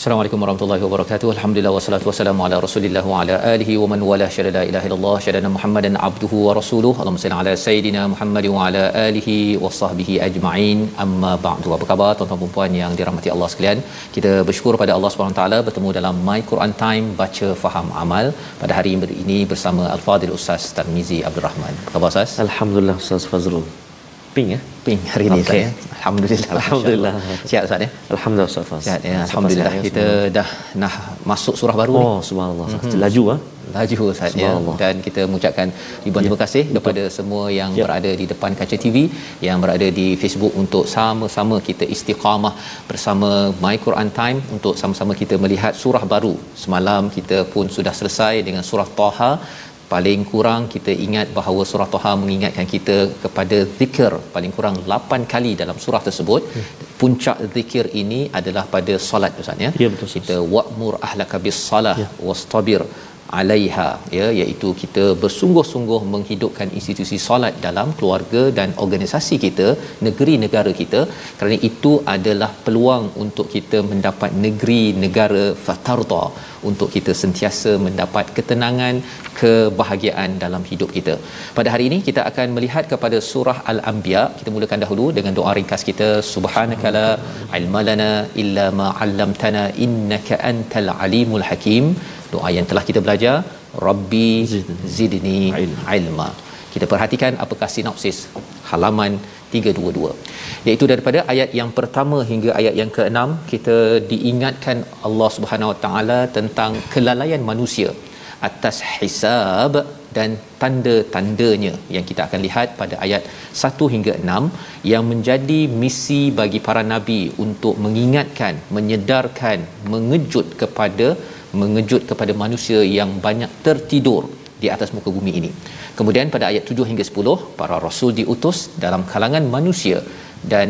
Assalamualaikum warahmatullahi wabarakatuh. Alhamdulillah wassalatu wassalamu ala Rasulillah wa ala alihi wa man wala syada la ilaha illallah syada Muhammadan abduhu wa rasuluh. Allahumma salli ala sayidina Muhammad wa ala alihi wa sahbihi ajma'in. Amma ba'du. Apa khabar tuan-tuan dan puan yang dirahmati Allah sekalian? Kita bersyukur pada Allah Subhanahu taala bertemu dalam My Quran Time baca faham amal pada hari ini bersama Al-Fadil Ustaz Tarmizi Abdul Rahman. Apa khabar Ustaz? Alhamdulillah Ustaz Fazrul Ping ya? Ping hari ini okay. Alhamdulillah. Alhamdulillah. Sihat Ustaz ya? Alhamdulillah Ustaz. Sihat ya. Alhamdulillah kita dah nah masuk surah baru Oh subhanallah mm-hmm. Laju ah. laju Ustaz ya dan kita mengucapkan ribuan terima kasih kepada semua yang Ya. berada di depan kaca TV yang berada di Facebook untuk sama-sama kita istiqamah bersama My Quran Time untuk sama-sama kita melihat surah baru. Semalam kita pun sudah selesai dengan surah Taha paling kurang kita ingat bahawa surah Taha mengingatkan kita kepada zikir paling kurang 8 kali dalam surah tersebut. Puncak zikir ini adalah pada solat Ustaz ya. Ya, betul. Kita wa'mur ahlaka bis salah Ya. wastabir alaiha ya iaitu kita bersungguh-sungguh menghidupkan institusi solat dalam keluarga dan organisasi kita negeri negara kita kerana itu adalah peluang untuk kita mendapat negeri negara fatarda untuk kita sentiasa mendapat ketenangan kebahagiaan dalam hidup kita. Pada hari ini kita akan melihat kepada surah Al-Anbiya. Kita mulakan dahulu dengan doa ringkas kita. Subhanakala ilmalana illa ma 'allamtana innaka antal alimul hakim. Doa yang telah kita belajar. Rabbi zidni ilma. Kita perhatikan apakah sinopsis halaman 322 iaitu daripada ayat yang pertama hingga ayat yang ke-6 kita diingatkan Allah Subhanahu Wa Taala tentang kelalaian manusia atas hisab dan tanda-tandanya yang kita akan lihat pada ayat 1 hingga 6 yang menjadi misi bagi para nabi untuk mengingatkan, menyedarkan, mengejut kepada mengejut kepada manusia yang banyak tertidur di atas muka bumi ini. Kemudian pada ayat 7 hingga 10 para rasul diutus dalam kalangan manusia dan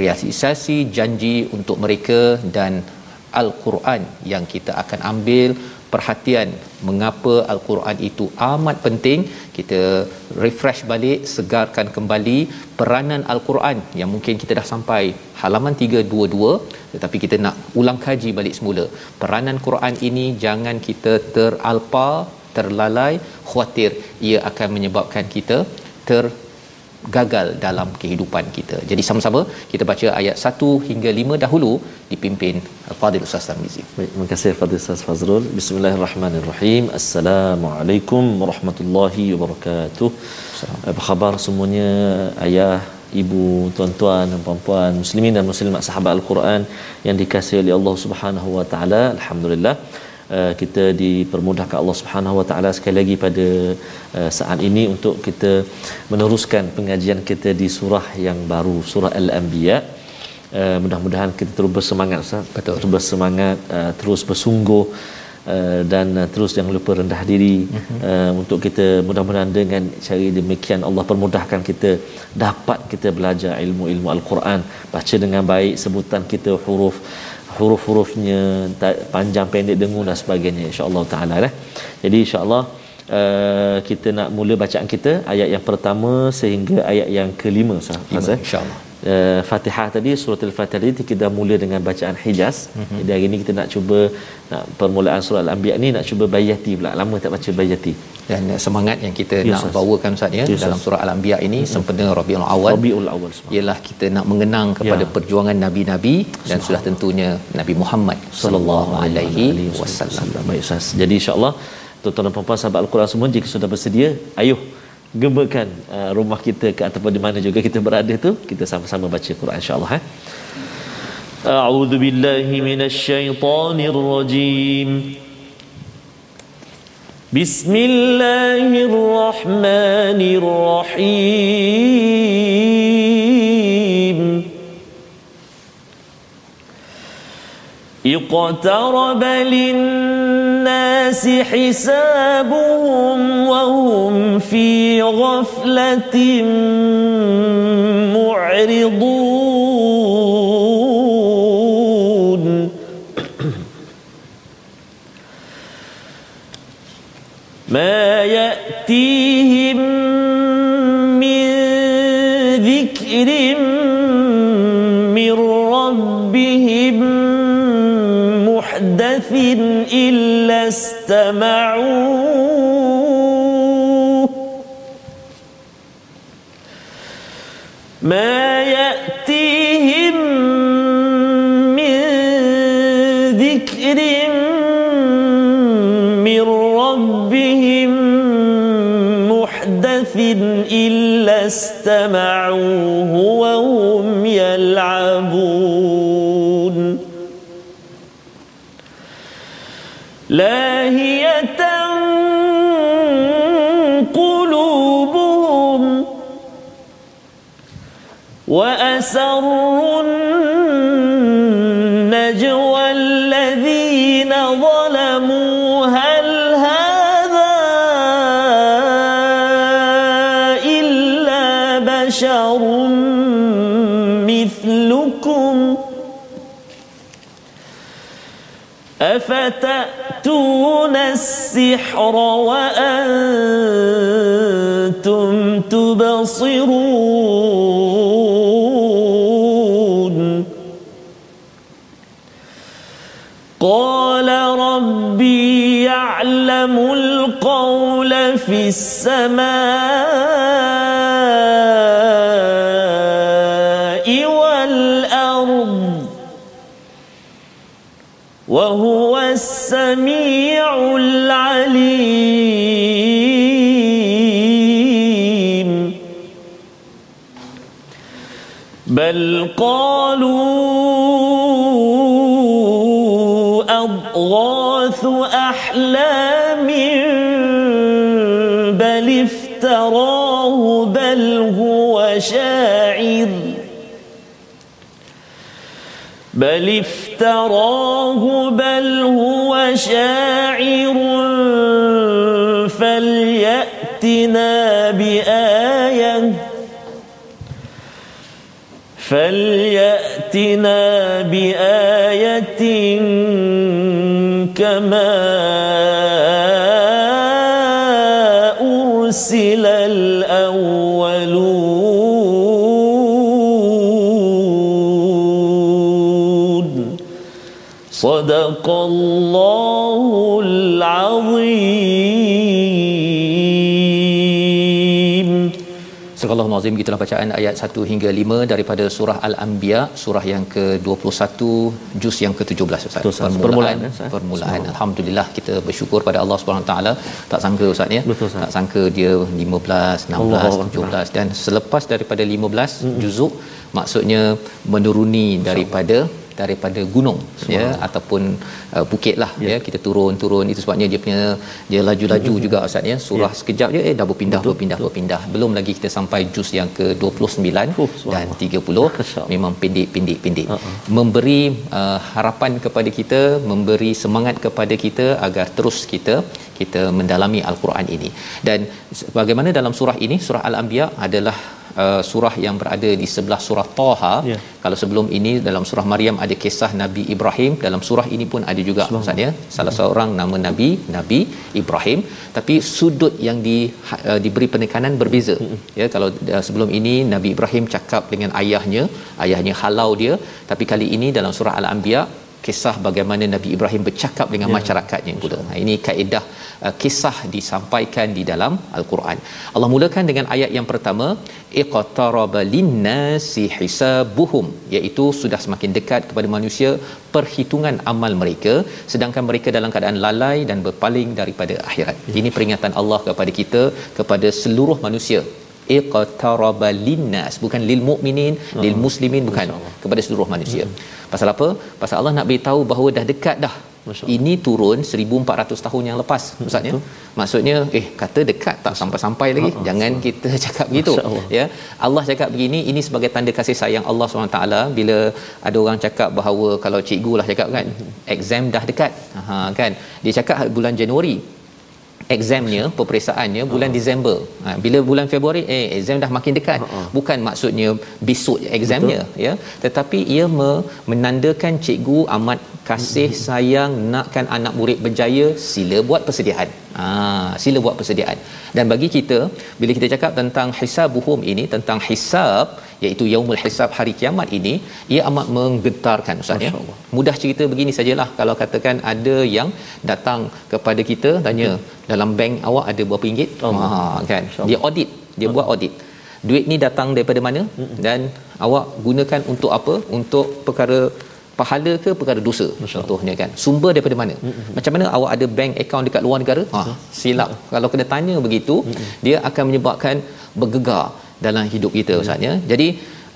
realisasi janji untuk mereka dan al-Quran yang kita akan ambil. Perhatian mengapa al-Quran itu amat penting. Kita refresh balik segarkan kembali peranan al-Quran yang mungkin kita dah sampai halaman 322 tetapi kita nak ulang kaji balik semula. Peranan Quran ini jangan kita teralpa terlalai khawatir ia akan menyebabkan kita ter gagal dalam kehidupan kita. Jadi sama-sama kita baca ayat 1 hingga 5 dahulu dipimpin Al-Fadhil Ustaz Tarmizi. Baik, terima kasih Fadil Ustaz Fazrul. Bismillahirrahmanirrahim. Assalamualaikum warahmatullahi wabarakatuh. Apa khabar semuanya ayah, ibu, tuan-tuan dan puan-puan, muslimin dan muslimat sahabat Al-Quran yang dikasihi oleh Allah Subhanahu wa taala. Alhamdulillah. Uh, kita dipermudahkan Allah Subhanahu Wa Taala sekali lagi pada uh, saat ini untuk kita meneruskan pengajian kita di surah yang baru surah Al-Anbiya. Uh, mudah-mudahan kita terus bersemangat Ustaz. Betul. Terus bersemangat, uh, terus bersungguh uh, dan uh, terus jangan lupa rendah diri uh-huh. uh, untuk kita mudah-mudahan dengan cara demikian Allah permudahkan kita dapat kita belajar ilmu-ilmu Al-Quran, baca dengan baik sebutan kita huruf huruf-hurufnya panjang pendek dengung dan sebagainya insya-Allah taala eh. Jadi insya-Allah uh, kita nak mula bacaan kita ayat yang pertama sehingga ayat yang kelima eh. Insya-Allah. Uh, Fatihah tadi surah Al-Fatihah tadi kita dah mula dengan bacaan Hijaz. Mm-hmm. Jadi hari ini kita nak cuba nak permulaan surah Al-Anbiya ni nak cuba bayati pula. Lama tak baca bayati dan semangat yang kita yes, nak yes. bawakan Ustaz ya yes, dalam surah al-anbiya ini yes. sempena Rabiul Awal Rabiul Awal ialah kita nak mengenang kepada yeah. perjuangan nabi-nabi dan sudah tentunya Nabi Muhammad sallallahu alaihi wasallam baik Ustaz jadi insyaallah tuan-tuan dan puan-puan sahabat al-Quran semua jika sudah bersedia ayuh gemakan uh, rumah kita ke ataupun di mana juga kita berada tu kita sama-sama baca Quran insyaallah eh A'udzubillahi بالله من rajim. بسم الله الرحمن الرحيم. اقترب للناس حسابهم وهم في غفلة معرضون. ما يأتيهم من ذكر من ربهم محدث إلا استمعوه استمعوه وهم يلعبون. لاهية قلوبهم وأسروا أفتأتون السحر وأنتم تبصرون. قال ربي يعلم القول في السماء بل قالوا أضغاث أحلام بل افتراه بل هو شاعر بل افتراه بل هو شاعر فليأتنا فليأتنا بآية كما أرسل الأولون. صدق الله Al-Azim gitulah bacaan ayat 1 hingga 5 daripada surah Al-Anbiya surah yang ke-21 juz yang ke-17 Ustaz. Ustaz. Permulaan, permulaan, Ustaz. permulaan. Alhamdulillah kita bersyukur pada Allah Subhanahu taala. Tak sangka Ustaz ya. Betul, Ustaz. Tak sangka dia 15, 16, Allah 17 dan selepas daripada 15 juzuk maksudnya menuruni daripada daripada gunung ya ataupun uh, bukit lah ya. ya kita turun-turun itu sebabnya dia punya dia laju-laju juga ustaz ya surah Ya. sekejap je eh dah berpindah berpindah berpindah belum lagi kita sampai juz yang ke-29 Oh, dan subhanallah. 30 memang pendek-pendek pendek Uh-uh. memberi uh, harapan kepada kita memberi semangat kepada kita agar terus kita kita mendalami al-Quran ini dan bagaimana dalam surah ini surah al-anbiya adalah uh, surah yang berada di sebelah surah Taha. Ya. Kalau sebelum ini dalam surah Maryam ada kisah Nabi Ibrahim, dalam surah ini pun ada juga Ustaz ya. Salah seorang nama Nabi Nabi Ibrahim, tapi sudut yang di uh, diberi penekanan berbeza. Ya, kalau uh, sebelum ini Nabi Ibrahim cakap dengan ayahnya, ayahnya halau dia, tapi kali ini dalam surah Al-Anbiya kisah bagaimana Nabi Ibrahim bercakap dengan ya. masyarakatnya pula. Ha, ini kaedah uh, kisah disampaikan di dalam al-Quran. Allah mulakan dengan ayat yang pertama iqtaraba linnasi hisabuhum iaitu sudah semakin dekat kepada manusia perhitungan amal mereka sedangkan mereka dalam keadaan lalai dan berpaling daripada akhirat. Ya. Ini peringatan Allah kepada kita kepada seluruh manusia iqtaraba linnas bukan lil mukminin uh, lil muslimin bukan kepada seluruh manusia. Hmm. Pasal apa? Pasal Allah nak beritahu bahawa dah dekat dah. Ini turun 1400 tahun yang lepas maksudnya. Maksudnya eh kata dekat tak sampai-sampai lagi. Uh, Jangan uh, kita cakap begitu. Ya. Allah cakap begini ini sebagai tanda kasih sayang Allah SWT bila ada orang cakap bahawa kalau cikgu lah cakap kan hmm. exam dah dekat. Ha kan. Dia cakap bulan Januari examnya peperiksaannya bulan uh Disember. Ha, bila bulan Februari eh exam dah makin dekat. Uh-huh. Bukan maksudnya besok examnya Betul. ya, tetapi ia me- menandakan cikgu amat kasih uh sayang nakkan anak murid berjaya sila buat persediaan. Ha, sila buat persediaan. Dan bagi kita bila kita cakap tentang hisabuhum ini tentang hisab iaitu yaumul hisab hari kiamat ini ia amat menggetarkan ustaz ya. Mudah cerita begini sajalah kalau katakan ada yang datang kepada kita tanya dalam bank awak ada berapa ringgit? Oh. ha kan? Dia audit dia oh. buat audit. Duit ni datang daripada mana? Mm-hmm. dan awak gunakan untuk apa? Untuk perkara pahala ke perkara dosa contohnya kan? Sumber daripada mana? Mm-hmm. macam mana awak ada bank account dekat luar negara? Ha silap. Mm-hmm. kalau kena tanya begitu mm-hmm. dia akan menyebabkan bergegar dalam hidup kita hmm. ustaz ya. Jadi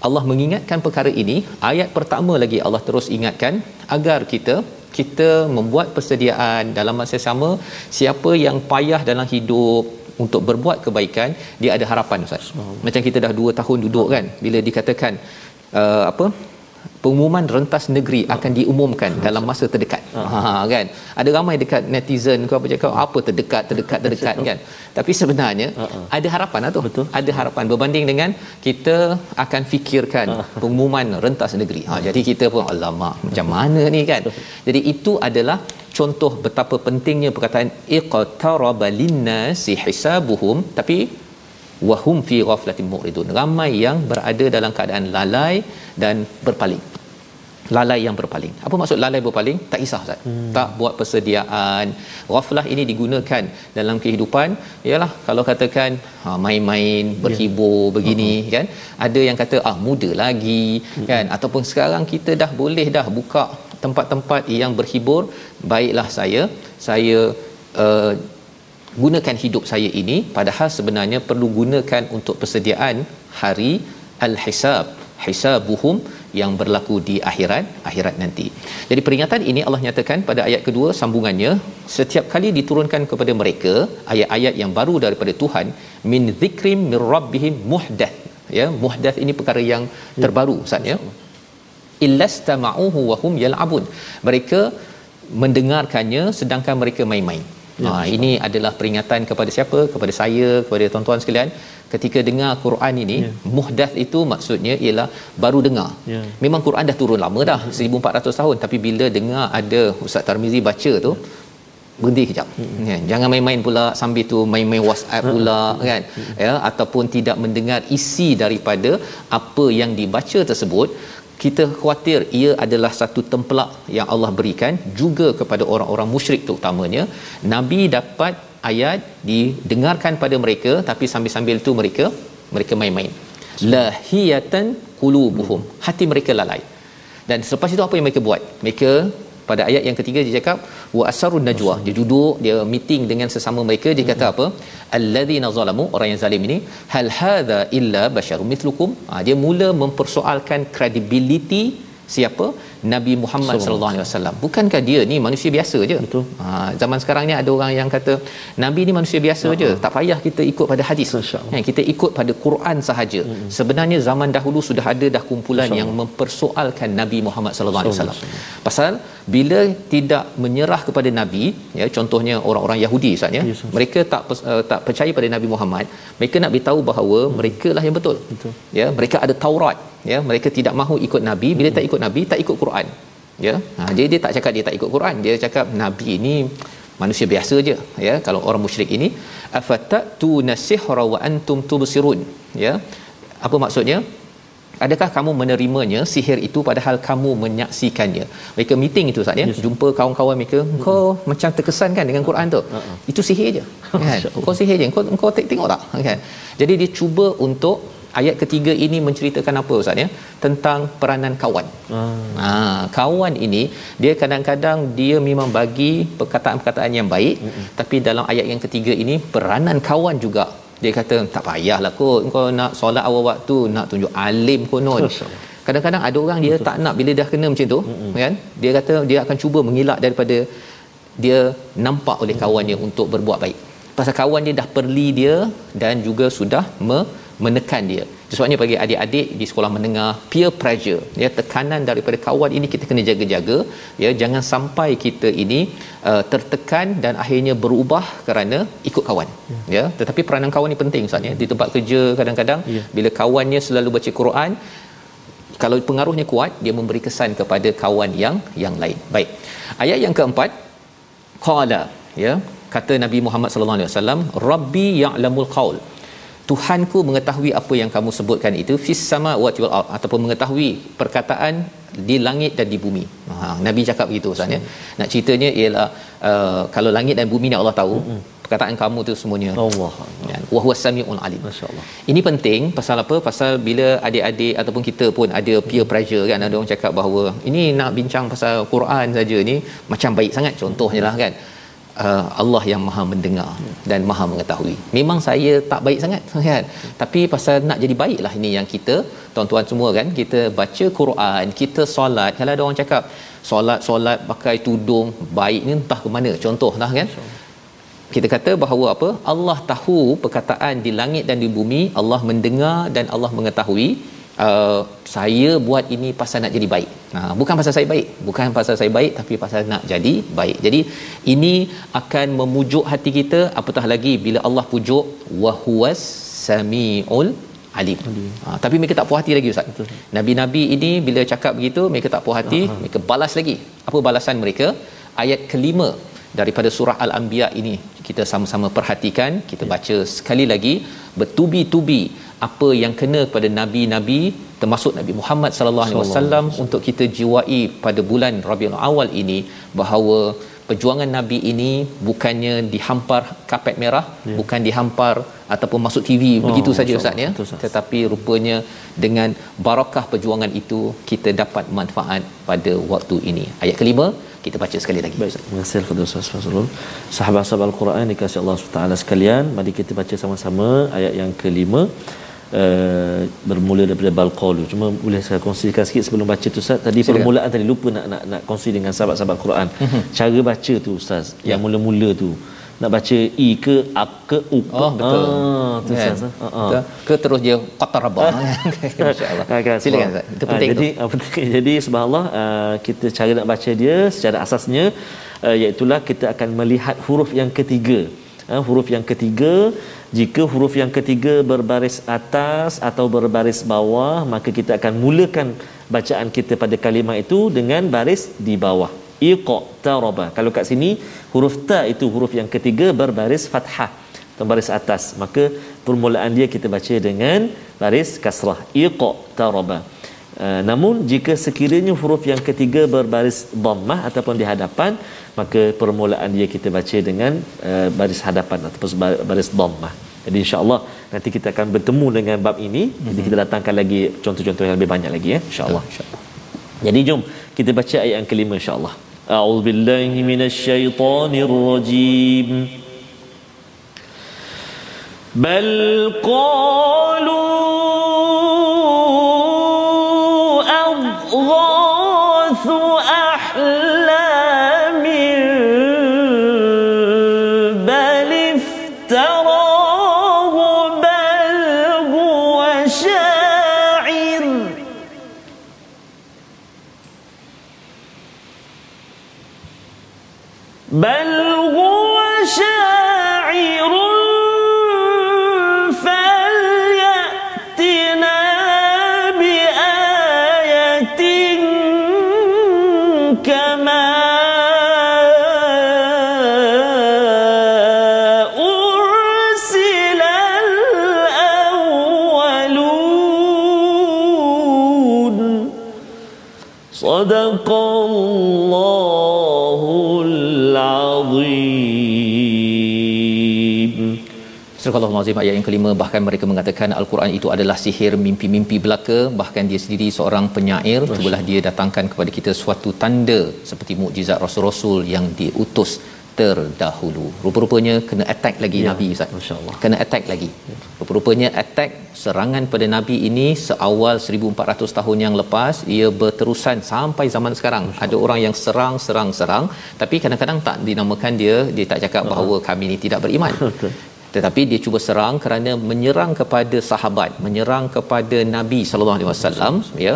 Allah mengingatkan perkara ini. Ayat pertama lagi Allah terus ingatkan agar kita kita membuat persediaan dalam masa sama. Siapa yang payah dalam hidup untuk berbuat kebaikan dia ada harapan ustaz. Macam kita dah 2 tahun duduk kan? Bila dikatakan uh, apa pengumuman rentas negeri akan diumumkan dalam masa terdekat. Ha kan. Ada ramai dekat netizen ke apa cakap apa terdekat terdekat terdekat kan. Tapi sebenarnya ada harapan lah tu. Betul. Ada harapan berbanding dengan kita akan fikirkan pengumuman rentas negeri. Ha jadi kita pun alamak macam mana ni kan. Jadi itu adalah contoh betapa pentingnya perkataan iqtaraba linnasi hisabuhum tapi wahum fi ghaflatin muridun ramai yang berada dalam keadaan lalai dan berpaling lalai yang berpaling apa maksud lalai berpaling tak kisah ustaz hmm. tak buat persediaan ghaflah ini digunakan dalam kehidupan ialah kalau katakan ha, main-main ya. berhibur yeah. begini uh-huh. kan ada yang kata ah muda lagi uh-huh. kan ataupun sekarang kita dah boleh dah buka tempat-tempat yang berhibur baiklah saya saya uh, gunakan hidup saya ini padahal sebenarnya perlu gunakan untuk persediaan hari al-hisab hisabuhum yang berlaku di akhirat akhirat nanti. Jadi peringatan ini Allah nyatakan pada ayat kedua sambungannya setiap kali diturunkan kepada mereka ayat-ayat yang baru daripada Tuhan min zikrim mir rabbihim muhdath ya muhdath ini perkara yang ya. terbaru ustaz ya illastama'uhu wa hum yal'abun mereka mendengarkannya sedangkan mereka main-main Ya, ha, ini adalah peringatan kepada siapa? Kepada saya, kepada tuan-tuan sekalian. Ketika dengar Quran ini, ya. muhdath itu maksudnya ialah baru dengar. Ya. Memang Quran dah turun lama dah, ya. 1400 tahun. Tapi bila dengar ada Ustaz Tarmizi baca tu, ya. berhenti kejap. Ya. Ya. Jangan main-main pula sambil tu main-main WhatsApp pula ya. kan. Ya, ataupun tidak mendengar isi daripada apa yang dibaca tersebut kita khawatir ia adalah satu templak yang Allah berikan juga kepada orang-orang musyrik terutamanya. Nabi dapat ayat didengarkan pada mereka tapi sambil-sambil itu mereka mereka main-main. Lahiyatan qulubuhum. Hati mereka lalai. Dan selepas itu apa yang mereka buat? Mereka pada ayat yang ketiga dia cakap wa asarun najwa. Dia duduk dia meeting dengan sesama mereka. Dia kata apa? Alladzina zalamu orang yang zalim ini hal hadza illa basyarum mithlukum. Ha, dia mula mempersoalkan credibility siapa Nabi Muhammad sallallahu alaihi wasallam. Bukankah dia ni manusia biasa je? Betul. Ha, zaman sekarang ni ada orang yang kata Nabi ni manusia biasa uh-huh. je. Tak payah kita ikut pada hadis. Ya, kita ikut pada Quran sahaja. Uh-huh. Sebenarnya zaman dahulu sudah ada dah kumpulan yang mempersoalkan Nabi Muhammad sallallahu alaihi wasallam. Pasal bila tidak menyerah kepada nabi ya contohnya orang-orang Yahudi Ustaz ya yes, mereka tak uh, tak percaya pada Nabi Muhammad mereka nak beritahu bahawa hmm. mereka lah yang betul betul ya mereka ada Taurat ya mereka tidak mahu ikut nabi. Bila tak ikut nabi tak ikut Quran. Ya ha, jadi dia tak cakap dia tak ikut Quran. Dia cakap nabi ini manusia biasa je. Ya kalau orang musyrik ini afatatu nasihra wa antum tubsirun. Ya apa maksudnya? Adakah kamu menerimanya sihir itu padahal kamu menyaksikannya? Mereka meeting itu Ustaz ya. Yes. jumpa kawan-kawan mereka. Kau hmm. macam terkesan kan dengan Quran tu. Uh-huh. itu sihir je kan? Kau sihir je. Kau kau tengok tak kan? Jadi dia cuba untuk ayat ketiga ini menceritakan apa ustaz ya tentang peranan kawan. Hmm. Ha kawan ini dia kadang-kadang dia memang bagi perkataan-perkataan yang baik hmm. tapi dalam ayat yang ketiga ini peranan kawan juga dia kata tak payahlah kot kau nak solat awal waktu nak tunjuk alim konon. Kadang-kadang ada orang dia Betul. tak nak bila dah kena macam tu hmm. kan dia kata dia akan cuba mengelak daripada dia nampak oleh kawannya hmm. untuk berbuat baik. Pasal kawan dia dah perli dia dan juga sudah me- menekan dia. Sebabnya bagi adik-adik di sekolah menengah peer pressure ya tekanan daripada kawan ini kita kena jaga-jaga ya jangan sampai kita ini uh, tertekan dan akhirnya berubah kerana ikut kawan ya, ya. tetapi peranan kawan ini penting Ustaz ya di tempat kerja kadang-kadang ya. bila kawannya selalu baca Quran kalau pengaruhnya kuat dia memberi kesan kepada kawan yang yang lain baik ayat yang keempat qala ya kata Nabi Muhammad sallallahu alaihi wasallam rabbi ya'lamul qaul Tuhanku mengetahui apa yang kamu sebutkan itu fis samawati wal ard ataupun mengetahui perkataan di langit dan di bumi. Ha Nabi cakap begitu Ustaz ya. Nak ceritanya ialah uh, kalau langit dan bumi ni Allah tahu. Mm-hmm. Perkataan kamu tu semuanya Allah. Ya. Wa huwas samiul alim. Masya-Allah. Ini penting pasal apa? Pasal bila adik-adik ataupun kita pun ada peer pressure kan ada orang cakap bahawa ini nak bincang pasal Quran saja ni macam baik sangat contohnya lah kan uh, Allah yang Maha mendengar dan Maha mengetahui. Memang saya tak baik sangat kan. Tapi pasal nak jadi baiklah ini yang kita tuan-tuan semua kan kita baca Quran, kita solat. Kalau ada orang cakap solat-solat pakai tudung baik ni entah ke mana contohlah kan. Kita kata bahawa apa? Allah tahu perkataan di langit dan di bumi, Allah mendengar dan Allah mengetahui uh, saya buat ini pasal nak jadi baik. Nah, bukan pasal saya baik, bukan pasal saya baik tapi pasal nak jadi baik. Jadi ini akan memujuk hati kita apatah lagi bila Allah pujuk wa huwas samiul alim. Ha, tapi mereka tak puas hati lagi ustaz. Betul. Nabi-nabi ini bila cakap begitu mereka tak puas hati, Aha. mereka balas lagi. Apa balasan mereka? Ayat kelima daripada surah al-anbiya ini. Kita sama-sama perhatikan, kita baca sekali lagi bertubi-tubi apa yang kena kepada nabi-nabi termasuk Nabi Muhammad sallallahu alaihi wasallam untuk kita jiwai pada bulan Rabiul Awal ini bahawa perjuangan nabi ini bukannya dihampar kapet merah ya. bukan dihampar ataupun masuk TV oh, begitu saja ustaz ya tetapi rupanya dengan barakah perjuangan itu kita dapat manfaat pada waktu ini ayat kelima kita baca sekali lagi. Baik, terima kasih kepada Ustaz Fazrul. Sahabat-sahabat Al-Quran dikasihi Allah SWT sekalian, mari kita baca sama-sama ayat yang kelima. Uh, bermula daripada balqalu cuma boleh saya kongsikan sikit sebelum baca tu ustaz? Tadi Silakan. permulaan tadi lupa nak nak nak kongsi dengan sahabat-sahabat Quran. Mm-hmm. cara baca tu ustaz ya. yang mula-mula tu. Nak baca i ke a ke u oh betul. Ah tu kan? ustaz ha uh-huh. ke terus dia qataraba insyaallah silakan ustaz. Itu penting uh, jadi tu. Jadi subhanallah uh, kita cara nak baca dia secara asasnya uh, iaitu kita akan melihat huruf yang ketiga uh, huruf yang ketiga jika huruf yang ketiga berbaris atas atau berbaris bawah maka kita akan mulakan bacaan kita pada kalimah itu dengan baris di bawah. Iqtaraba. Kalau kat sini huruf ta itu huruf yang ketiga berbaris fathah atau baris atas. Maka permulaan dia kita baca dengan baris kasrah. Iqtaraba Uh, namun jika sekiranya huruf yang ketiga berbaris dhammah ataupun di hadapan maka permulaan dia kita baca dengan uh, baris hadapan ataupun baris dhammah. Jadi insya-Allah nanti kita akan bertemu dengan bab ini. Mm-hmm. Jadi kita datangkan lagi contoh-contoh yang lebih banyak lagi ya insya-Allah. Insya Jadi jom kita baca ayat yang kelima insya-Allah. A'udzubillahi minasyaitonirrajim. Bal qalu كما أرسل الأولون. صدق Surah Al-Azim ayat yang kelima bahkan mereka mengatakan Al-Quran itu adalah sihir mimpi-mimpi belaka bahkan dia sendiri seorang penyair cubalah dia datangkan kepada kita suatu tanda seperti mukjizat rasul-rasul yang diutus terdahulu. Rupa-rupanya kena attack lagi ya, Nabi Ustaz. Masya-Allah. Kena attack lagi. Rupa-rupanya attack serangan pada Nabi ini seawal 1400 tahun yang lepas ia berterusan sampai zaman sekarang. Ada orang yang serang serang serang tapi kadang-kadang tak dinamakan dia dia tak cakap bahawa kami ini tidak beriman. Tetapi dia cuba serang kerana menyerang kepada sahabat, menyerang kepada Nabi sallallahu alaihi wasallam ya.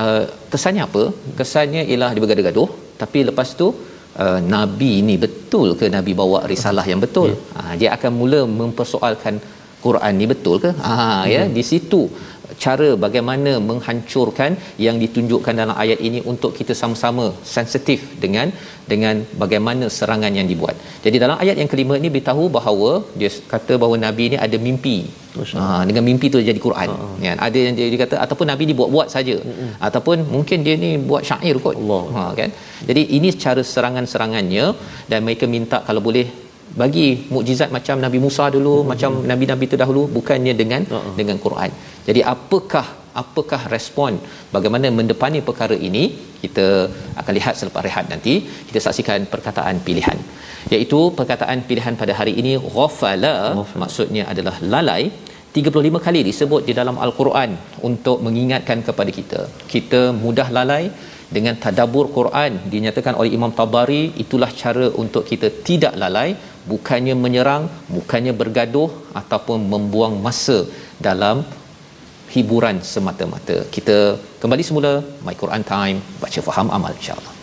Uh, kesannya apa? Kesannya ialah dia bergaduh-gaduh tapi lepas tu uh, nabi ini betul ke nabi bawa risalah yang betul yeah. ha, dia akan mula mempersoalkan Quran ni betul ke ha mm-hmm. ya di situ cara bagaimana menghancurkan yang ditunjukkan dalam ayat ini untuk kita sama-sama sensitif dengan dengan bagaimana serangan yang dibuat. Jadi dalam ayat yang kelima ini beritahu bahawa dia kata bahawa nabi ini ada mimpi. Ha, dengan mimpi tu jadi Quran. Uh-huh. Ya, ada yang dia, dia kata ataupun nabi ni buat-buat saja. Uh-huh. Ataupun mungkin dia ni buat syair kot. Allah. Ha kan. Jadi ini cara serangan-serangannya dan mereka minta kalau boleh bagi mukjizat macam Nabi Musa dulu uh-huh. macam nabi-nabi terdahulu bukannya dengan uh-huh. dengan Quran. Jadi apakah apakah respon bagaimana mendepani perkara ini kita akan lihat selepas rehat nanti kita saksikan perkataan pilihan iaitu perkataan pilihan pada hari ini ghafala maksudnya adalah lalai 35 kali disebut di dalam al-Quran untuk mengingatkan kepada kita kita mudah lalai dengan tadabbur Quran dinyatakan oleh Imam Tabari itulah cara untuk kita tidak lalai bukannya menyerang bukannya bergaduh ataupun membuang masa dalam hiburan semata-mata. Kita kembali semula My Quran Time baca faham amal insya-Allah.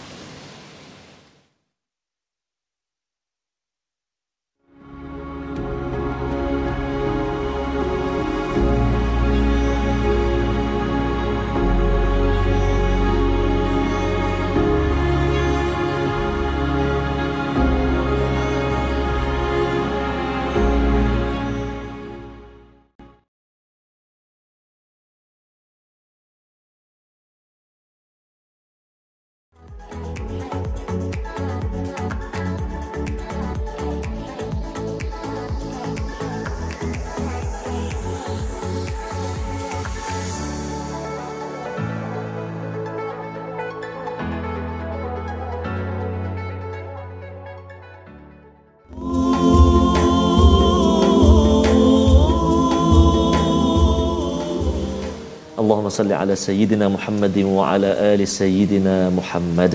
Allahumma salli ala sayyidina Muhammadin wa ala ali sayyidina Muhammad.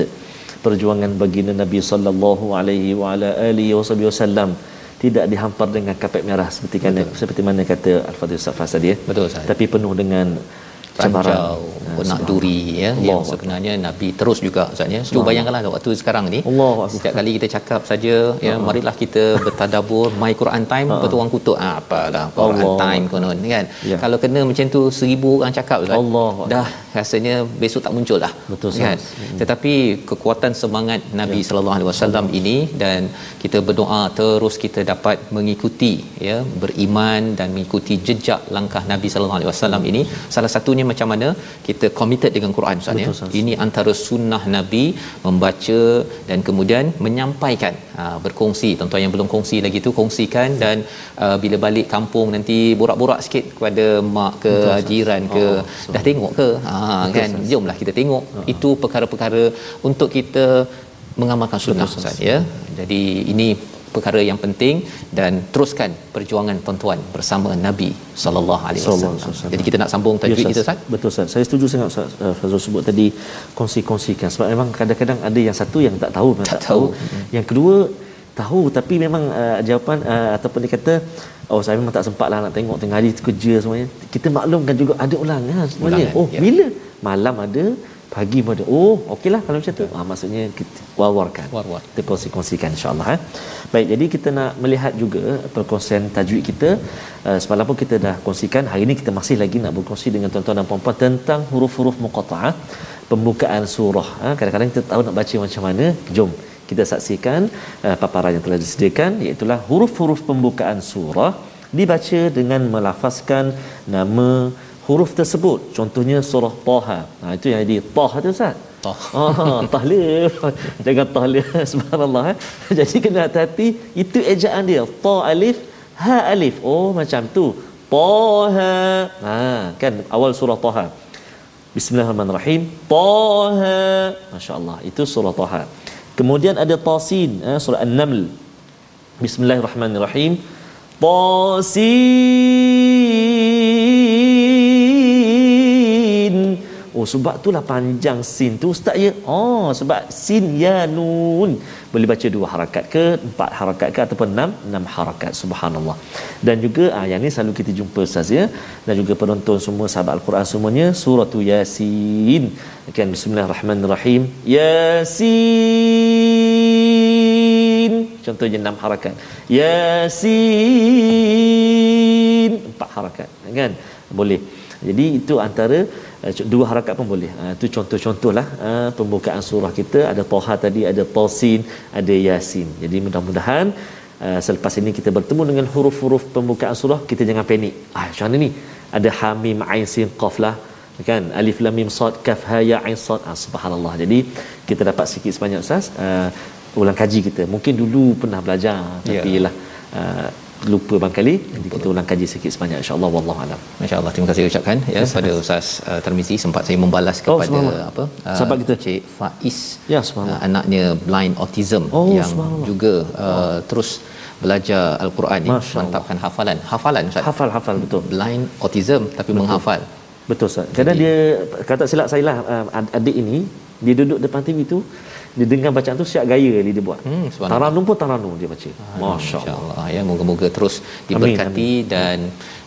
Perjuangan baginda Nabi sallallahu alaihi wa ala alihi wasallam tidak dihampar dengan kapet merah seperti kan seperti mana kata Al-Fadhil Safas tadi ya. Betul Ustaz. Tapi penuh dengan cembarau nak duri ya Allah yang sebenarnya Allah. nabi terus juga Ustaz ya cuba bayangkanlah waktu sekarang ni Allah setiap kali kita cakap saja ya Allah. marilah kita bertadabur my Quran time lepas tu orang kutuk ah apalah Quran Allah. time konon kan ya. kalau kena macam tu seribu orang cakap Ustaz Allah. dah rasanya besok tak muncul dah betul kan hmm. tetapi kekuatan semangat Nabi ya. sallallahu alaihi wasallam ini dan kita berdoa terus kita dapat mengikuti ya beriman dan mengikuti jejak langkah Nabi sallallahu alaihi wasallam ini salah satunya macam mana kita committed dengan Quran Ustaz ya. Ini antara sunnah Nabi membaca dan kemudian menyampaikan ha, berkongsi. Tuan-tuan yang belum kongsi lagi tu kongsikan dan uh, bila balik kampung nanti borak-borak sikit kepada mak ke Betul, jiran ke. Oh, dah tengok ke? Ha Betul, kan? Sas. jomlah kita tengok uh itu perkara-perkara untuk kita mengamalkan sunnah Ustaz ya. Jadi ini perkara yang penting dan teruskan perjuangan tuan-tuan bersama Nabi sallallahu alaihi wasallam. Jadi kita nak sambung tajwid ya, kita Ustaz. Betul Ustaz. Saya setuju sangat Ustaz uh, Fazrul sebut tadi kongsi-kongsikan sebab memang kadang-kadang ada yang satu yang tak tahu tak, tak tahu. tahu. Yang kedua tahu tapi memang uh, jawapan uh, ataupun dia kata oh saya memang tak sempat lah nak tengok tengah hari kerja semuanya. Kita maklumkan juga ada ulangan semuanya. Ulangan, oh ya. bila? Malam ada pagi pada oh okeylah kalau macam tu. Ah maksudnya kita war-warkan. War-war. Kita kongsi-kongsikan insyaallah eh. Baik jadi kita nak melihat juga perkongsian tajwid kita. Uh, semalam pun kita dah kongsikan. Hari ini kita masih lagi nak berkongsi dengan tuan-tuan dan puan-puan tentang huruf-huruf muqatta'ah pembukaan surah ha, kadang-kadang kita tahu nak baca macam mana. Jom kita saksikan uh, paparan yang telah disediakan iaitu huruf-huruf pembukaan surah dibaca dengan melafazkan nama huruf tersebut contohnya surah Taha ha itu yang jadi Taha tu Ustaz Tah. Ah, tahlil. Jangan tahlil. Subhanallah. Eh. Jadi kena hati-hati. Itu ejaan dia. Ta alif, ha alif. Oh, macam tu. Taha. Ha, kan awal surah Taha. Bismillahirrahmanirrahim. Taha. Masya-Allah. Itu surah Taha. Kemudian ada Tasin, eh, surah An-Naml. Bismillahirrahmanirrahim. Tasin. Sebab itulah panjang sin tu ustaz ya. Oh sebab sin ya nun boleh baca dua harakat ke empat harakat ke ataupun enam enam harakat subhanallah. Dan juga ah yang ni selalu kita jumpa ustaz ya dan juga penonton semua sahabat al-Quran semuanya surah Yasin. Kan bismillahirrahmanirrahim. Yasin. Contohnya enam harakat. Yasin empat harakat kan boleh. Jadi itu antara uh, dua harakat pun boleh. Uh, itu contoh-contohlah uh, pembukaan surah kita ada Toha tadi, ada Tosin, ada Yasin. Jadi mudah-mudahan uh, selepas ini kita bertemu dengan huruf-huruf pembukaan surah kita jangan panik. Ah macam mana ni? Ada Hamim, Ain, Sin, Qaf lah kan alif lam mim sad kaf ha ya ain sad ah, subhanallah jadi kita dapat sikit sebanyak ustaz uh, ulang kaji kita mungkin dulu pernah belajar tapi Ya. yalah uh, lupa barangkali jadi kita ulang kaji sikit sebanyak insyaallah wallahu alam. Masya-Allah terima kasih ucapkan ya pada Ustaz uh, Tarmizi sempat saya membalas Oh, kepada subhanallah. apa uh, Sahabat kita. Cik Faiz Ya, uh, anaknya blind autism Oh, yang juga uh, terus belajar al-Quran ni Masya Allah. mantapkan hafalan. Hafalan Ustaz? Hafal hafal betul. Blind autism tapi menghafal. Betul Ustaz. Kadang dia kata silap saya lah uh, adik ini dia duduk depan TV tu dia dengar bacaan tu siap gaya dia, dia buat. Hmm. Taranum pun taranum dia baca. Masya-Allah. Masya-Allah ya moga-moga terus diberkati dan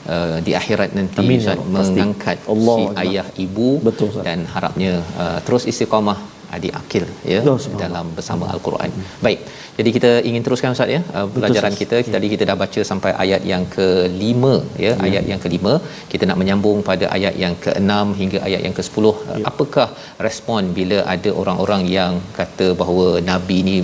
uh, di akhirat nanti Amin, ya Ustaz Allah, mengangkat Allah si Akbar. ayah ibu Betul, Ustaz. dan harapnya uh, terus istiqamah adik akil ya Oh, dalam bersama al-Quran. Baik. Jadi kita ingin teruskan Ustaz ya uh, pelajaran kita. Kita tadi kita dah baca sampai ayat yang kelima ya, ayat yang kelima. Kita nak menyambung pada ayat yang keenam hingga ayat yang ke-10. Uh, Apakah respon bila ada orang-orang yang kata bahawa nabi ni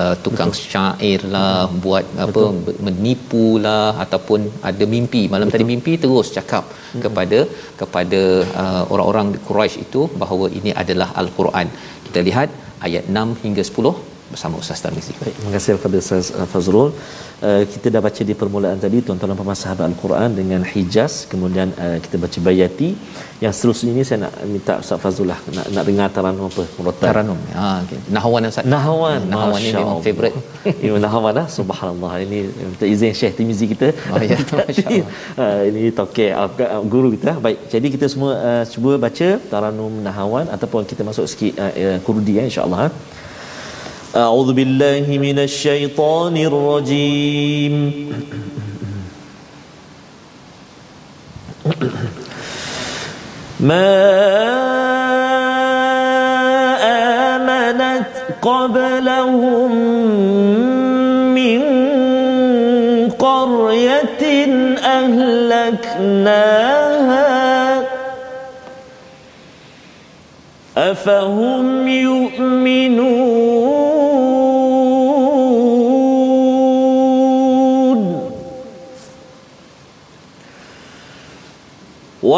uh, tukang syair lah, buat apa menipu lah ataupun ada mimpi. Malam tadi mimpi terus cakap kepada kepada uh, orang-orang di Quraisy itu bahawa ini adalah al-Quran. Kita lihat ayat 6 hingga 10 bersama Ustaz Tarmizi. Baik, terima kasih kepada Ustaz uh, Fazrul. Uh, kita dah baca di permulaan tadi tuan-tuan dan puan sahabat Al-Quran dengan Hijaz, kemudian uh, kita baca Bayati. Yang seterusnya ini saya nak minta Ustaz Fazrul lah nak, nak dengar taranum apa? Taranum. Ha okey. Nahwan Ustaz. Nahawan. Nahawan ni Masya memang favorite. Ini Nahawan lah. Subhanallah. Ini minta izin Syekh Timizi kita. Oh, ya. Uh, ini tokek uh, guru kita. Baik. Jadi kita semua uh, cuba baca Taranum Nahawan ataupun kita masuk sikit uh, uh, kurdi ya insya-Allah. أعوذ بالله من الشيطان الرجيم. ما آمنت قبلهم من قرية أهلكناها أفهم يؤمنون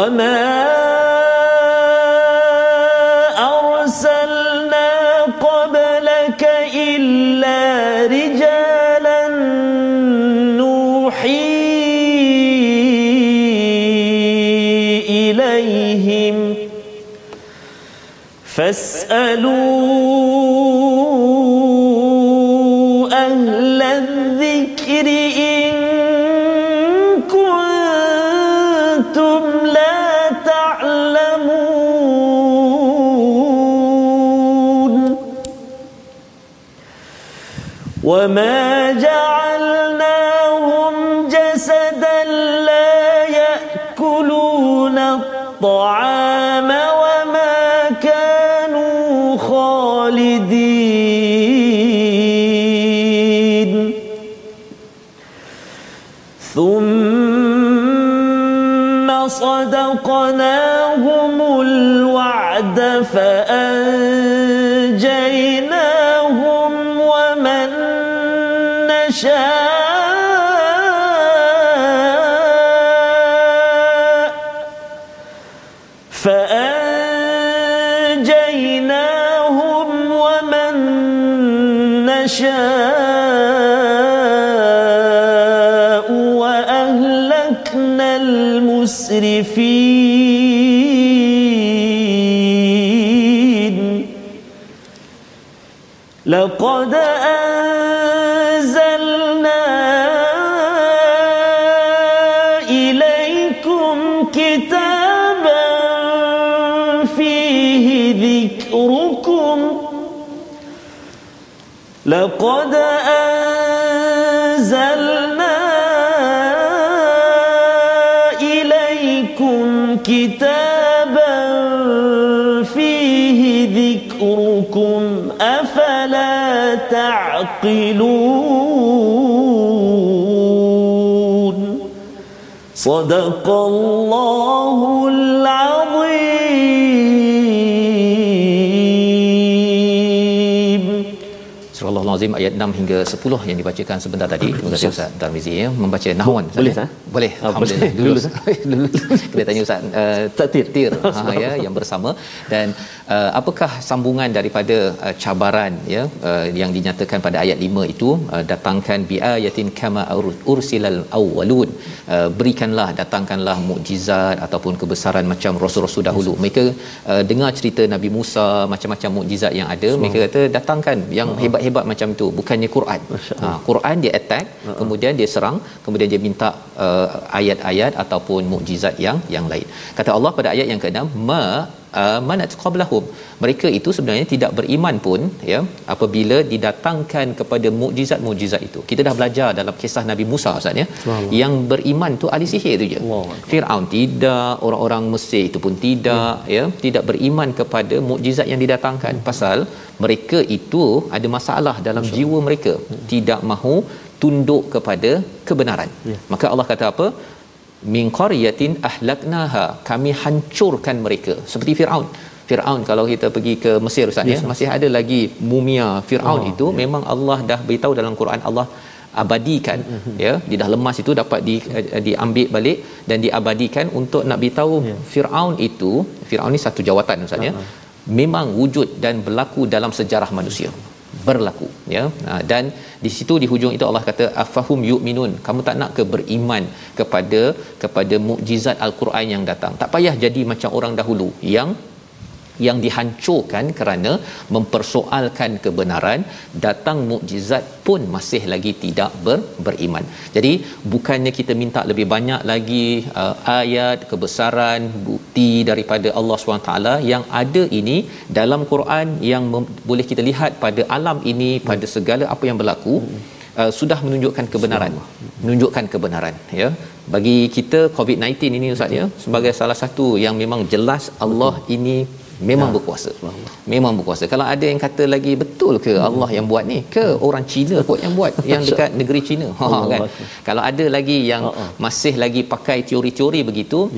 وما أرسلنا قبلك إلا رجالا نوحي إليهم فاسألوا وما جعلناهم جسدا لا يأكلون الطعام وما كانوا خالدين. ثم صدقناهم الوعد فأنجيناهم يشاء فأنجيناهم ومن نشاء وأهلكنا المسرفين. لقد لقد أنزلنا إليكم كتابا فيه ذكركم أفلا تعقلون صدق الله العظيم Al-Azim ayat 6 hingga 10 yang dibacakan sebentar tadi. Terima kasih Ustaz Tarmizi ya membaca nahwan. Boleh, Ustaz, ya? Boleh. Ah, Alhamdulillah. boleh. Lulus. Lulus. Kena tanya Ustaz uh, Taktir. Tir ha, ya yang bersama dan uh, apakah sambungan daripada uh, cabaran ya uh, yang dinyatakan pada ayat 5 itu uh, datangkan biayatin kama ur- ursilal awwalun uh, berikanlah datangkanlah mukjizat ataupun kebesaran macam rasul-rasul dahulu mereka uh, dengar cerita Nabi Musa macam-macam mukjizat yang ada mereka kata datangkan yang hebat-hebat macam tu. Bukannya Quran. Ha, Quran dia attack kemudian dia serang kemudian dia minta uh, ayat-ayat ataupun mukjizat yang yang lain. Kata Allah pada ayat yang ke-6 ma uh, manat qablahum mereka itu sebenarnya tidak beriman pun ya apabila didatangkan kepada mukjizat-mukjizat itu. Kita dah belajar dalam kisah Nabi Musa Ustaz ya. Yang beriman tu ahli sihir tu je. Firaun tidak orang-orang Mesir itu pun tidak ya tidak beriman kepada mukjizat yang didatangkan. Pasal mereka itu ada masalah dalam jiwa mereka. Tidak mahu tunduk kepada kebenaran. Maka Allah kata apa min qaryatin ahlaknaha. Kami hancurkan mereka. Seperti Firaun. Firaun kalau kita pergi ke Mesir Ustaz ya masih ada lagi mumia Firaun Oh, itu. memang Allah dah beritahu dalam Quran Allah abadikan ya. Dia dah lemas itu dapat di uh, diambil balik dan diabadikan untuk nak beritahu Firaun itu. Firaun ni satu jawatan Ustaz ya. Memang wujud dan berlaku dalam sejarah manusia. Berlaku ya. Ha, dan di situ di hujung itu Allah kata afahum yu'minun? Kamu tak nak ke beriman kepada kepada mukjizat al-Quran yang datang? Tak payah jadi macam orang dahulu yang yang dihancurkan kerana mempersoalkan kebenaran datang mukjizat pun masih lagi tidak ber, beriman. Jadi bukannya kita minta lebih banyak lagi uh, ayat kebesaran bukti daripada Allah SWT yang ada ini dalam Quran yang mem- boleh kita lihat pada alam ini pada segala apa yang berlaku uh, sudah menunjukkan kebenaran. Menunjukkan kebenaran ya. Bagi kita COVID-19 ini ustaz ya sebagai salah satu yang memang jelas Allah ini memang berkuasa. Memang berkuasa. Kalau ada yang kata lagi betul ke Allah yang buat ni? Ke orang Cina kot yang buat yang dekat negeri Cina. Ha kan? Kalau ada lagi yang masih lagi pakai teori-teori begitu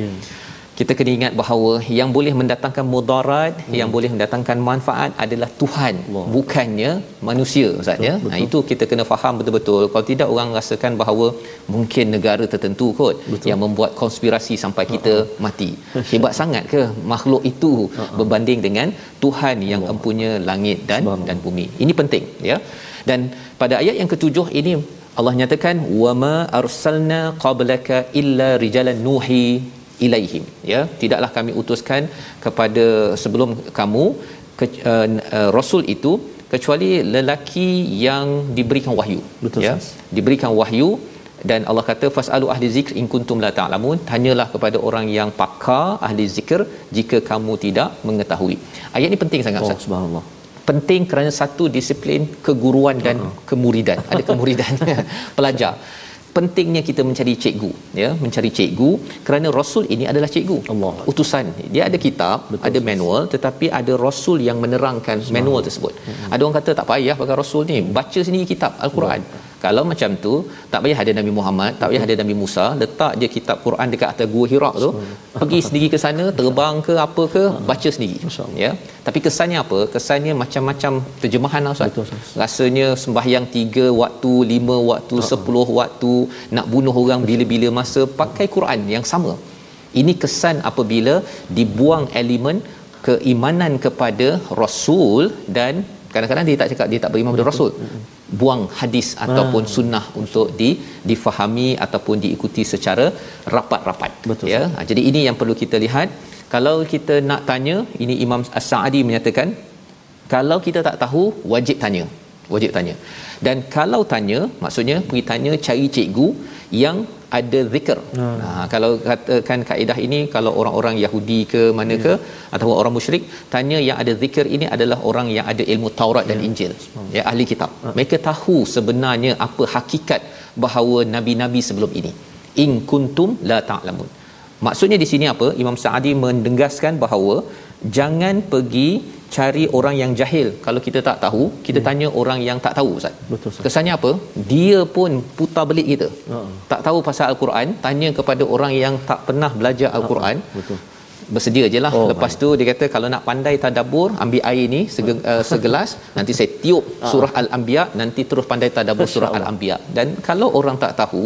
kita kena ingat bahawa yang boleh mendatangkan mudarat hmm. yang boleh mendatangkan manfaat adalah Tuhan Allah. bukannya manusia ustaz ya nah itu kita kena faham betul-betul kalau tidak orang rasakan bahawa mungkin negara tertentu kot betul. yang membuat konspirasi sampai kita uh-huh. mati hebat sangat ke makhluk itu uh-huh. berbanding dengan Tuhan yang Allah. empunya langit dan dan bumi ini penting ya dan pada ayat yang ketujuh ini Allah nyatakan wama arsalna qablaka illa rijalan nuhi ilaihim ya. Tidaklah kami utuskan kepada sebelum kamu ke, uh, uh, rasul itu kecuali lelaki yang diberikan wahyu Betul, ya. Sas. diberikan wahyu dan Allah kata fasalu ahli zikr in kuntum la ta'lamun. Tanyalah kepada orang yang pakar ahli zikr jika kamu tidak mengetahui. Ayat ini penting sangat Oh, Ustaz. subhanallah. penting kerana satu disiplin keguruan dan uh-huh. kemuridan. Ada kemuridan. Pelajar pentingnya kita mencari cikgu ya mencari cikgu kerana rasul ini adalah cikgu Allah. utusan dia ada kitab Betul, ada manual tetapi ada rasul yang menerangkan manual tersebut hmm. ada orang kata tak payah pakai rasul ni baca sendiri kitab al-Quran Allah. Kalau macam tu tak payah ada Nabi Muhammad tak payah ada Nabi Musa letak je kitab Quran dekat atas gua Hira tu pergi sendiri ke sana terbang ke apa ke baca sendiri ya. Tapi kesannya apa? Kesannya macam-macam terjemahan lah Ustaz. Betul, rasanya sembahyang tiga waktu lima waktu sepuluh waktu nak bunuh orang bila-bila masa pakai Quran yang sama. Ini kesan apabila dibuang elemen keimanan kepada rasul dan kadang-kadang dia tak cakap dia tak beriman pada rasul buang hadis ataupun Ah. sunnah untuk di difahami ataupun diikuti secara rapat-rapat. Betul, ya? Ha, jadi ini yang perlu kita lihat. Kalau kita nak tanya ini Imam As-Sa'di menyatakan kalau kita tak tahu wajib tanya. Wajib tanya dan kalau tanya maksudnya pergi tanya cari cikgu yang ada zikr. Hmm. Ha, kalau katakan kaedah ini kalau orang-orang Yahudi ke mana ke ataupun orang musyrik tanya yang ada zikr ini adalah orang yang ada ilmu Taurat dan Injil. Ya ahli kitab. Mereka tahu sebenarnya apa hakikat bahawa nabi-nabi sebelum ini. In kuntum la ta'lamun. Maksudnya di sini apa? Imam Sa'adi mendegaskan bahawa jangan pergi cari orang yang jahil. Kalau kita tak tahu, kita hmm. tanya orang yang tak tahu Ustaz. Betul, Ustaz. Kesannya apa? Dia pun putar belit kita. Ha. Tak tahu pasal al-Quran, tanya kepada orang yang tak pernah belajar al-Quran. Betul. Bersedia je lah. Oh, Lepas tu dia kata kalau nak pandai tadabbur, ambil air ni sege, uh, segelas, nanti saya tiup surah Al-Anbiya, nanti terus pandai tadabbur surah Al-Anbiya. Dan kalau orang tak tahu,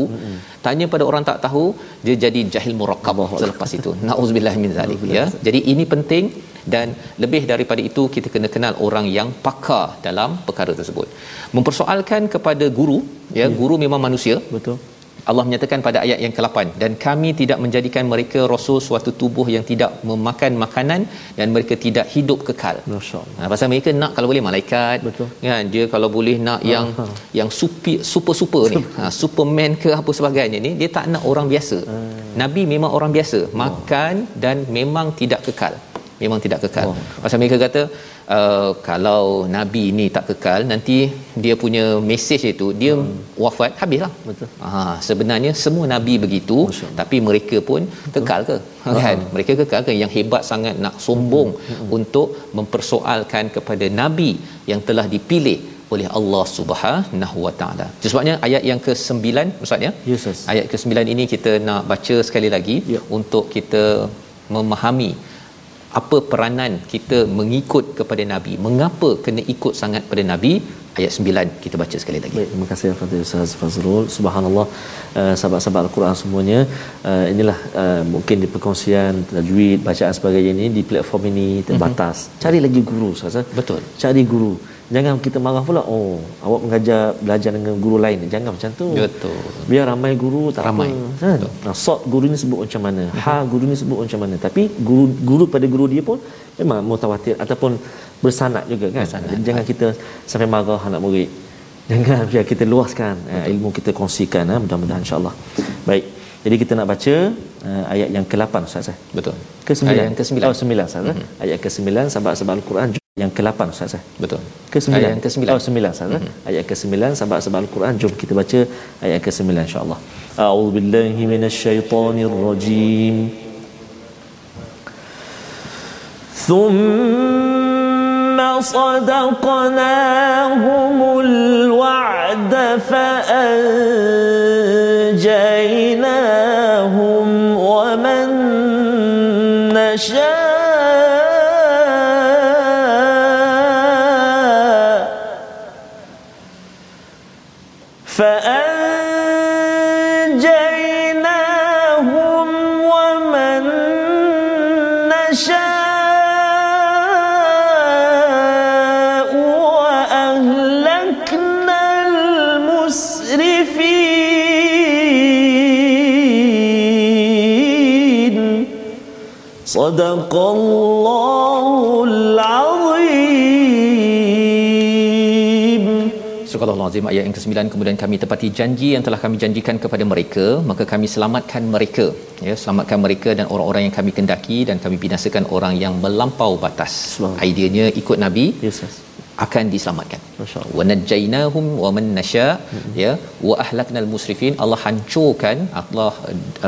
tanya pada orang tak tahu, dia jadi jahil murakkab selepas itu. Nauzubillah min zalik ya. Jadi ini penting dan lebih daripada itu kita kena kenal orang yang pakar dalam perkara tersebut. Mempersoalkan kepada guru, ya, guru memang manusia. Betul. Allah menyatakan pada ayat yang ke-8 dan kami tidak menjadikan mereka rasul suatu tubuh yang tidak memakan makanan dan mereka tidak hidup kekal. Masya-Allah. Ha, pasal mereka nak kalau boleh malaikat Betul. kan dia kalau boleh nak yang ha. yang super super super ni ha, superman ke apa sebagainya ni dia tak nak orang biasa nabi memang orang biasa makan dan memang tidak kekal memang tidak kekal Oh. pasal mereka kata uh, kalau nabi ni tak kekal nanti dia punya mesej itu dia hmm. wafat habislah Betul. ha sebenarnya semua nabi begitu Allah. tapi mereka pun kekal ke kan mereka kekal ke yang hebat sangat nak sombong untuk mempersoalkan kepada nabi yang telah dipilih oleh Allah Subhanahu Wa Taala. Sebabnya ayat yang ke-9 Ustaz ya. Ya, Ustaz. Ayat ke-9 ini kita nak baca sekali lagi Ya. untuk kita memahami apa peranan kita mengikut kepada nabi. Mengapa kena ikut sangat pada nabi? Ayat 9 kita baca sekali lagi. Baik, terima kasih Al-Fatihah Ustaz Fazrul. Subhanallah, uh, sahabat-sahabat Al-Quran semuanya. Uh, inilah uh, mungkin di perkongsian tajwid, bacaan sebagainya ini di platform ini terbatas. Mm-hmm. Cari lagi guru Ustaz. Betul. Cari guru. Jangan kita marah pula, oh, awak mengajar belajar dengan guru lain. Jangan macam tu. Betul. Biar ramai guru tak Ramai. apa. Kan? Nah, sod guru ni sebut macam mana, ha guru ni sebut macam mana. Tapi guru guru pada guru dia pun memang mutawatir ataupun bersanad juga kan. Bersanad. Jadi jangan kita sampai marah anak murid. Jangan biar kita luaskan uh, ilmu kita kongsikan uh, mudah-mudahan insya-Allah. Baik. Jadi kita nak baca uh, ayat yang ke-8 Ustaz. eh? Betul. Ke-9. Ayat yang ke-9. Oh, 9 Ustaz. eh? Ayat ke-9 sahabat-sahabat Al-Quran yang ke-8 Ustaz. eh? Betul. Ke-9. Ayat yang ke-9. Oh, 9 Ustaz. eh? Ayat ke-9 sahabat-sahabat Al-Quran. Jom kita baca ayat ke-9 insya-Allah. A'udzu billahi minasyaitonir rajim. ثم صدقناهم الوعد فأنجيناهم ومن نشاء صدق الله العظيم Surah Al-Azim ayat yang ke-9 kemudian kami tepati janji yang telah kami janjikan kepada mereka maka kami selamatkan mereka ya selamatkan mereka dan orang-orang yang kami kendaki dan kami binasakan orang yang melampau batas Subhanallah. ideanya ikut nabi Ya Ustaz. akan diselamatkan Masya-Allah. wa najainahum wa man nasha. Ya. Wa ahlaknal musrifin. Allah hancurkan Allah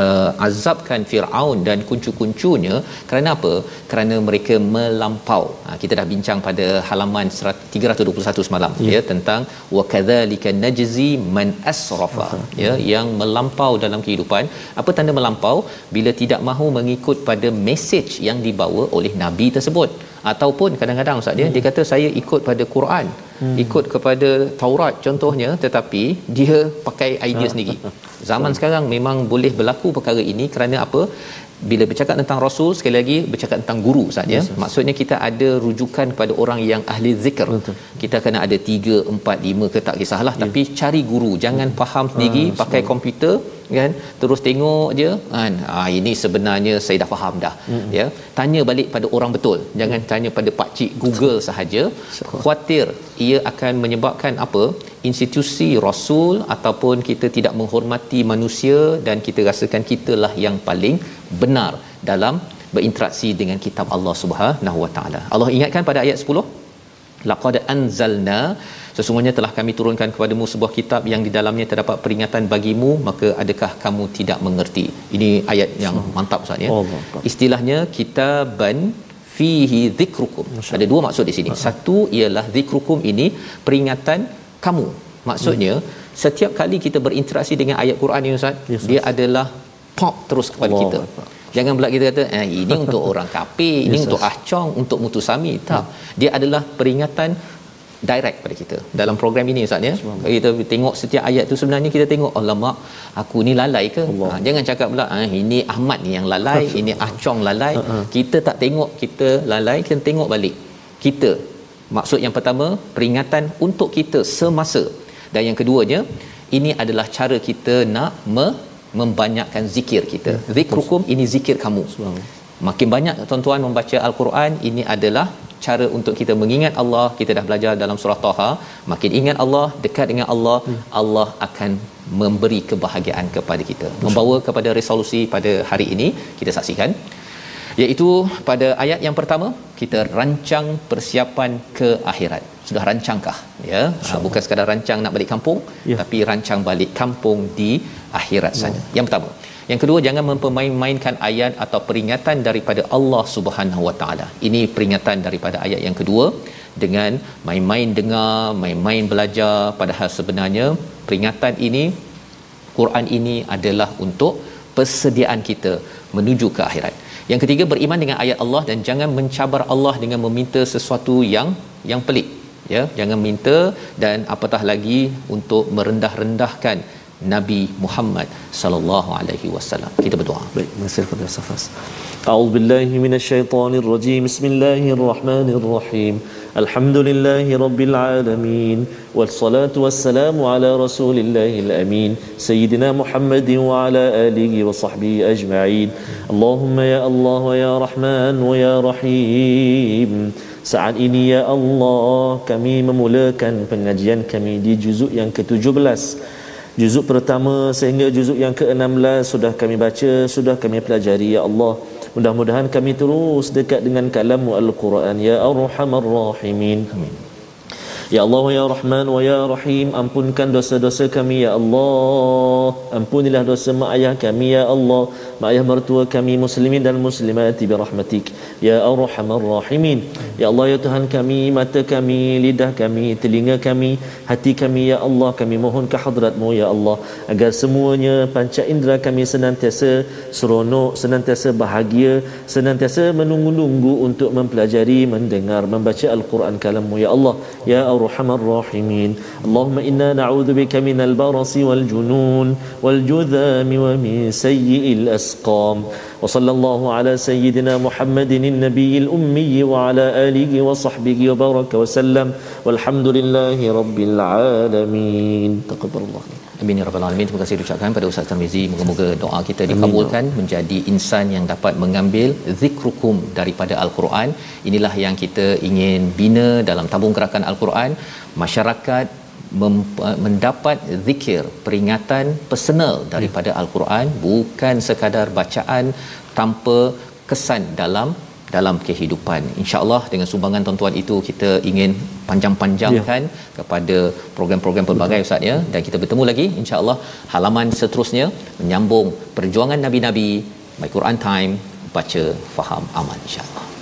uh, azabkan Firaun dan kuncu-kuncunya. Kerana apa? Kerana mereka melampau. Ha, kita dah bincang pada halaman 100 321 semalam ya. tentang wa kadzalika najzi man asrafa ya yang melampau dalam kehidupan. Apa tanda melampau? Bila tidak mahu mengikut pada mesej yang dibawa oleh nabi tersebut. Ataupun kadang-kadang ustaz dia dia kata saya ikut pada Quran hmm. ikut kepada Taurat contohnya tetapi dia pakai idea sendiri. Zaman sekarang memang boleh berlaku perkara ini kerana apa bila bercakap tentang rasul sekali lagi bercakap tentang guru saja yes, maksudnya kita ada rujukan kepada orang yang ahli zikr. Betul. kita kena ada 3 4 5 ke tak kisahlah. Yeah. tapi cari guru. Jangan faham sendiri ah, pakai komputer kan? Terus tengok je kan? Ah ini sebenarnya saya dah faham dah mm-hmm. ya. Tanya balik pada orang betul. Jangan mm. tanya pada pak cik Google sahaja. Khuatir ia akan menyebabkan apa? Institusi rasul ataupun kita tidak menghormati manusia dan kita rasakan kitalah yang paling benar dalam berinteraksi dengan kitab Allah Subhanahu Wa Taala. Allah ingatkan pada ayat 10 laqad anzalna sesungguhnya telah kami turunkan kepadamu sebuah kitab yang di dalamnya terdapat peringatan bagimu maka adakah kamu tidak mengerti? Ini ayat yang mantap ustaz ya. Istilahnya kitaban fihi dhikrukum ada dua maksud di sini. Satu ialah dhikrukum ini peringatan kamu. Maksudnya hmm. setiap kali kita berinteraksi dengan ayat Quran ini ustaz yes, dia adalah pop terus kepada Allah. kita Jangan pula kita kata eh, ini untuk orang kafir, ini yes, untuk ahcong, untuk mutusami. Tak. Hmm. Dia adalah peringatan direct pada kita dalam program ini Ustaz ya. Kita tengok setiap ayat tu sebenarnya kita tengok alamak aku ni lalai ke? Ha, jangan cakap pula ah ini Ahmad ni yang lalai, ini Ah Chong lalai. Uh-uh. Kita tak tengok kita lalai, kita tengok balik. Kita maksud yang pertama peringatan untuk kita semasa dan yang keduanya ini adalah cara kita nak me- membanyakkan zikir kita. Ya, Zikrukum ini zikir kamu. Makin banyak tuan-tuan membaca al-Quran ini adalah cara untuk kita mengingat Allah kita dah belajar dalam surah Taha makin ingat Allah dekat dengan Allah hmm. Allah akan memberi kebahagiaan kepada kita membawa kepada resolusi pada hari ini kita saksikan iaitu pada ayat yang pertama kita rancang persiapan ke akhirat sudah rancangkah ya ha, bukan sekadar rancang nak balik kampung ya. tapi rancang balik kampung di akhirat ya. saja yang pertama yang kedua jangan mempermain-mainkan ayat atau peringatan daripada Allah Subhanahu Wa Taala. Ini peringatan daripada ayat yang kedua dengan main-main dengar, main-main belajar padahal sebenarnya peringatan ini Quran ini adalah untuk persediaan kita menuju ke akhirat. Yang ketiga beriman dengan ayat Allah dan jangan mencabar Allah dengan meminta sesuatu yang yang pelik. Ya, jangan minta dan apatah lagi untuk merendah-rendahkan Nabi Muhammad sallallahu alaihi wasallam. Kita berdoa. Baik, masih kepada safas. A'udzubillahi minasyaitonirrajim. Bismillahirrahmanirrahim. الشيطان الرجيم بسم الله الرحمن الرحيم الحمد لله رب العالمين والصلاة والسلام على رسول الله الأمين سيدنا محمد وعلى آله وصحبه أجمعين اللهم يا الله ويا رحمن ويا رحيم Saat ini ya Allah kami memulakan pengajian kami di juzuk yang ke-17 Juzuk pertama sehingga juzuk yang ke-16 sudah kami baca, sudah kami pelajari ya Allah. Mudah-mudahan kami terus dekat dengan kalammu Al-Quran ya Arhamar Rahimin. Amin. Ya Allah ya Rahman wa ya Rahim ampunkan dosa-dosa kami ya Allah ampunilah dosa mak ayah kami ya Allah ma ayah mertua kami muslimin dan muslimat bi rahmatik ya arhamar rahimin. Ya allah ya tuhan kami mata kami lidah kami telinga kami hati kami ya allah kami mohon ke hadratmu ya allah agar semuanya panca indera kami senantiasa seronok senantiasa bahagia senantiasa menunggu-nunggu untuk mempelajari mendengar membaca al-quran kalammu ya allah. Ya arhamar rahimin. Allahumma inna اللهم إنا نعوذ بك من wal والجنون والجذام ومن سيئ الأسماء الأسقام وصلى الله على سيدنا محمد النبي الأمي وعلى آله وصحبه وبارك وسلم والحمد لله رب العالمين تقبل الله Amin ya rabbal alamin. Terima kasih ucapkan pada Ustaz Tarmizi. Moga-moga doa kita dikabulkan Amin. menjadi insan yang dapat mengambil zikrukum daripada al-Quran. Inilah yang kita ingin bina dalam tabung gerakan al-Quran. Masyarakat mendapat zikir peringatan personal daripada ya. al-Quran bukan sekadar bacaan tanpa kesan dalam dalam kehidupan. Insya-Allah dengan sumbangan tuan-tuan itu kita ingin panjang-panjangkan ya. kepada program-program pelbagai ustaz ya dan kita bertemu lagi insya-Allah halaman seterusnya menyambung perjuangan nabi-nabi My Quran Time baca faham aman insya-Allah.